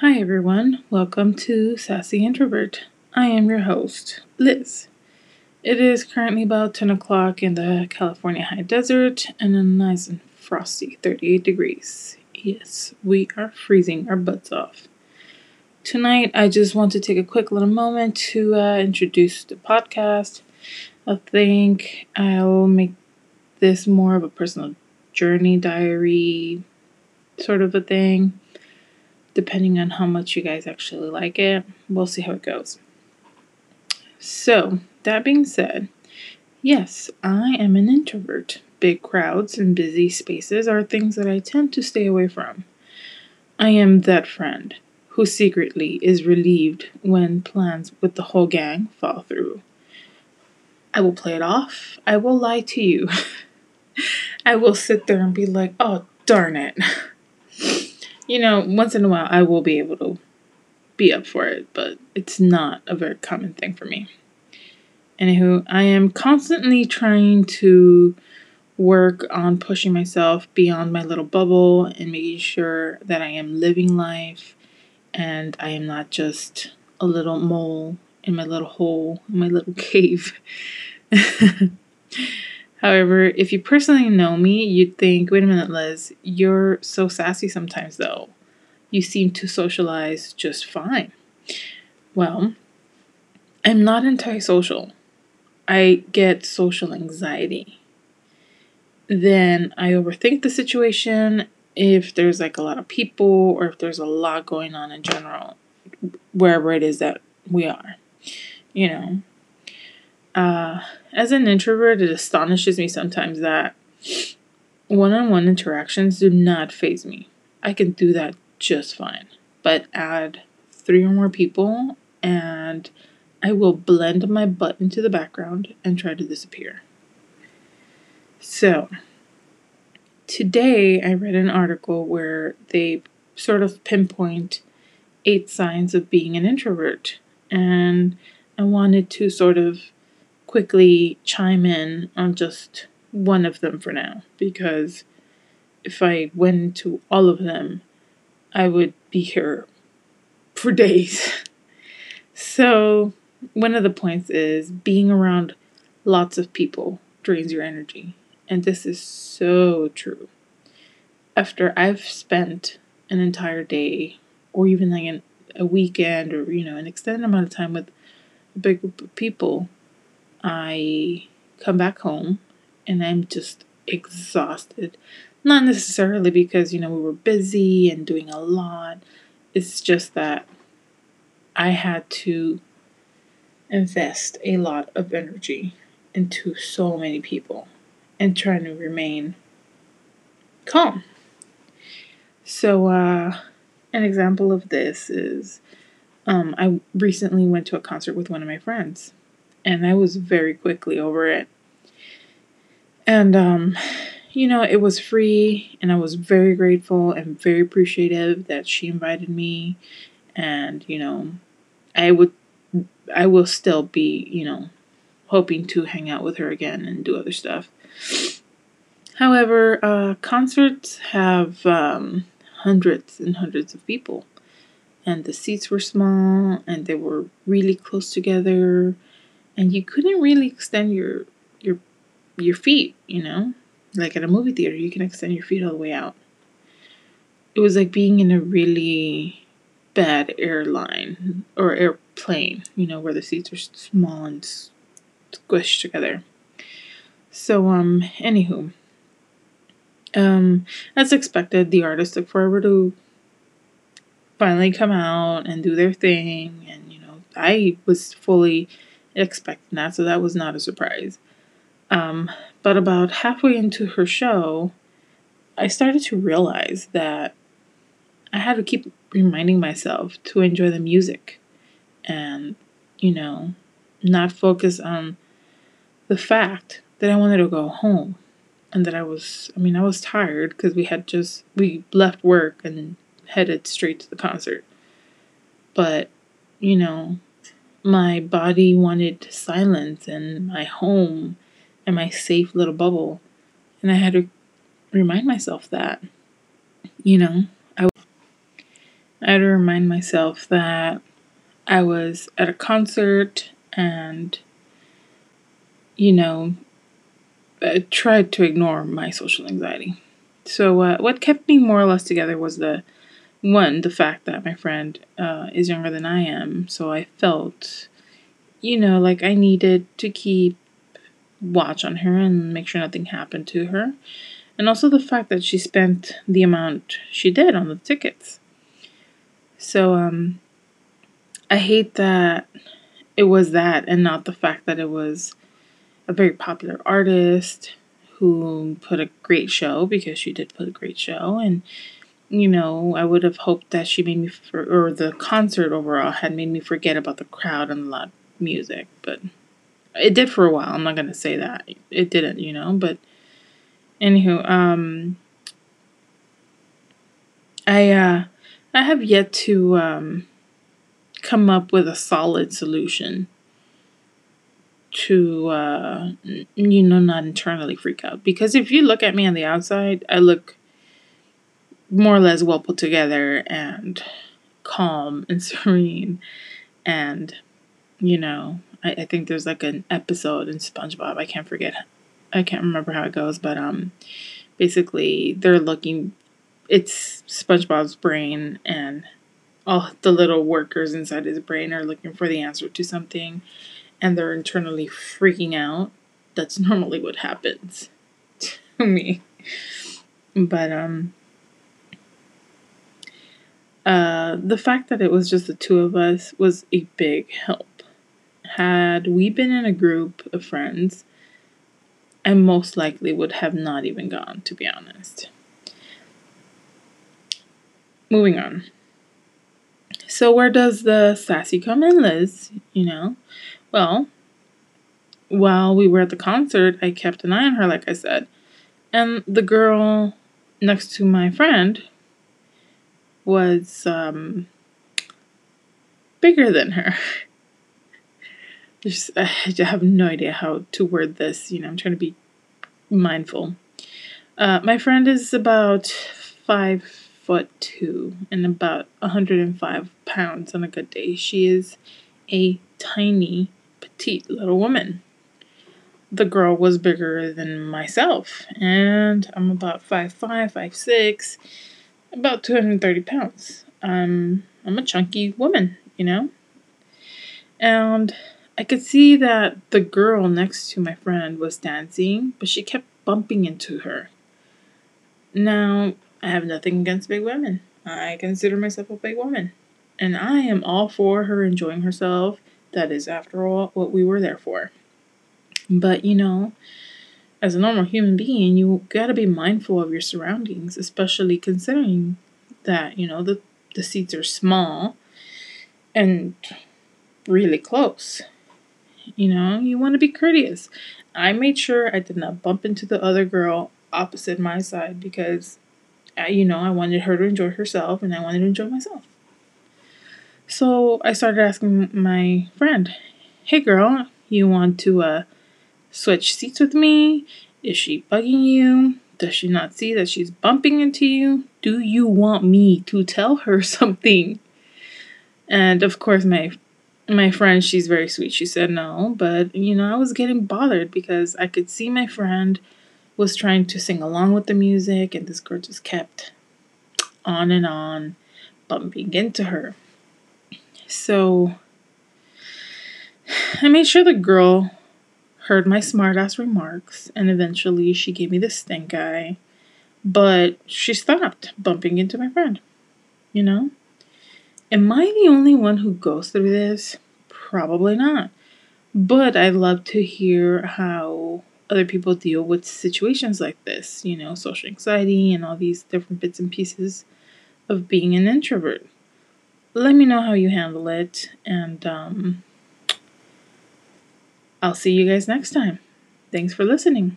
Hi, everyone. Welcome to Sassy Introvert. I am your host, Liz. It is currently about 10 o'clock in the California high desert and a nice and frosty 38 degrees. Yes, we are freezing our butts off. Tonight, I just want to take a quick little moment to uh, introduce the podcast. I think I'll make this more of a personal journey diary sort of a thing depending on how much you guys actually like it. We'll see how it goes. So, that being said, yes, I am an introvert. Big crowds and busy spaces are things that I tend to stay away from. I am that friend who secretly is relieved when plans with the whole gang fall through. I will play it off. I will lie to you. I will sit there and be like, oh, darn it. you know, once in a while I will be able to be up for it, but it's not a very common thing for me. Anywho, I am constantly trying to work on pushing myself beyond my little bubble and making sure that I am living life and I am not just a little mole in my little hole, in my little cave. However, if you personally know me, you'd think, wait a minute, Liz, you're so sassy sometimes, though. You seem to socialize just fine. Well, I'm not antisocial. I get social anxiety. Then I overthink the situation if there's like a lot of people or if there's a lot going on in general, wherever it is that we are. You know, uh, as an introvert, it astonishes me sometimes that one on one interactions do not faze me. I can do that just fine. But add three or more people, and I will blend my butt into the background and try to disappear. So, today I read an article where they sort of pinpoint eight signs of being an introvert, and I wanted to sort of quickly chime in on just one of them for now because if I went into all of them, I would be here for days. so, one of the points is being around lots of people drains your energy. And this is so true. After I've spent an entire day or even like an, a weekend or, you know, an extended amount of time with a big group of people, I come back home and I'm just exhausted. Not necessarily because, you know, we were busy and doing a lot. It's just that I had to invest a lot of energy into so many people and trying to remain calm. So, uh, an example of this is um, I recently went to a concert with one of my friends and I was very quickly over it. And um, you know, it was free, and I was very grateful and very appreciative that she invited me. And you know, I would, I will still be, you know, hoping to hang out with her again and do other stuff. However, uh, concerts have um, hundreds and hundreds of people, and the seats were small, and they were really close together and you couldn't really extend your your your feet, you know? Like at a movie theater, you can extend your feet all the way out. It was like being in a really bad airline or airplane, you know, where the seats are small and squished together. So, um, anywho, um, as expected, the artists took forever to finally come out and do their thing, and you know, I was fully expecting that, so that was not a surprise. Um, but about halfway into her show, I started to realize that I had to keep reminding myself to enjoy the music and, you know, not focus on the fact that I wanted to go home and that I was, I mean, I was tired because we had just, we left work and headed straight to the concert. But, you know, my body wanted silence and my home and my safe little bubble. And I had to remind myself that, you know, I I had to remind myself that I was at a concert and, you know, I tried to ignore my social anxiety. So, uh, what kept me more or less together was the one, the fact that my friend uh, is younger than I am. So, I felt, you know, like I needed to keep watch on her and make sure nothing happened to her. And also the fact that she spent the amount she did on the tickets. So, um, I hate that it was that and not the fact that it was a very popular artist who put a great show because she did put a great show and you know i would have hoped that she made me for, or the concert overall had made me forget about the crowd and the loud music but it did for a while i'm not going to say that it didn't you know but anywho um i uh i have yet to um come up with a solid solution to uh, you know not internally freak out because if you look at me on the outside i look more or less well put together and calm and serene and you know I, I think there's like an episode in spongebob i can't forget i can't remember how it goes but um basically they're looking it's spongebob's brain and all the little workers inside his brain are looking for the answer to something and they're internally freaking out. That's normally what happens to me. But um uh the fact that it was just the two of us was a big help. Had we been in a group of friends, I most likely would have not even gone, to be honest. Moving on. So, where does the sassy come in, Liz? You know, well, while we were at the concert, I kept an eye on her, like I said. And the girl next to my friend was um, bigger than her. Just, I have no idea how to word this. You know, I'm trying to be mindful. Uh, my friend is about five foot two and about 105 pounds on a good day. She is a tiny petite little woman. The girl was bigger than myself, and I'm about five five, five six, 5'6, about 230 pounds. Um, I'm a chunky woman, you know? And I could see that the girl next to my friend was dancing, but she kept bumping into her. Now, I have nothing against big women. I consider myself a big woman. And I am all for her enjoying herself that is, after all, what we were there for. But, you know, as a normal human being, you gotta be mindful of your surroundings, especially considering that, you know, the, the seats are small and really close. You know, you want to be courteous. I made sure I did not bump into the other girl opposite my side because, I, you know, I wanted her to enjoy herself and I wanted to enjoy myself. So I started asking my friend, Hey girl, you want to uh, switch seats with me? Is she bugging you? Does she not see that she's bumping into you? Do you want me to tell her something? And of course, my my friend, she's very sweet. She said no, but you know, I was getting bothered because I could see my friend was trying to sing along with the music, and this girl just kept on and on bumping into her. So I made sure the girl heard my smartass remarks, and eventually she gave me the stink eye. But she stopped bumping into my friend. You know? Am I the only one who goes through this? Probably not. But I'd love to hear how other people deal with situations like this, you know, social anxiety and all these different bits and pieces of being an introvert let me know how you handle it, and um, I'll see you guys next time. Thanks for listening.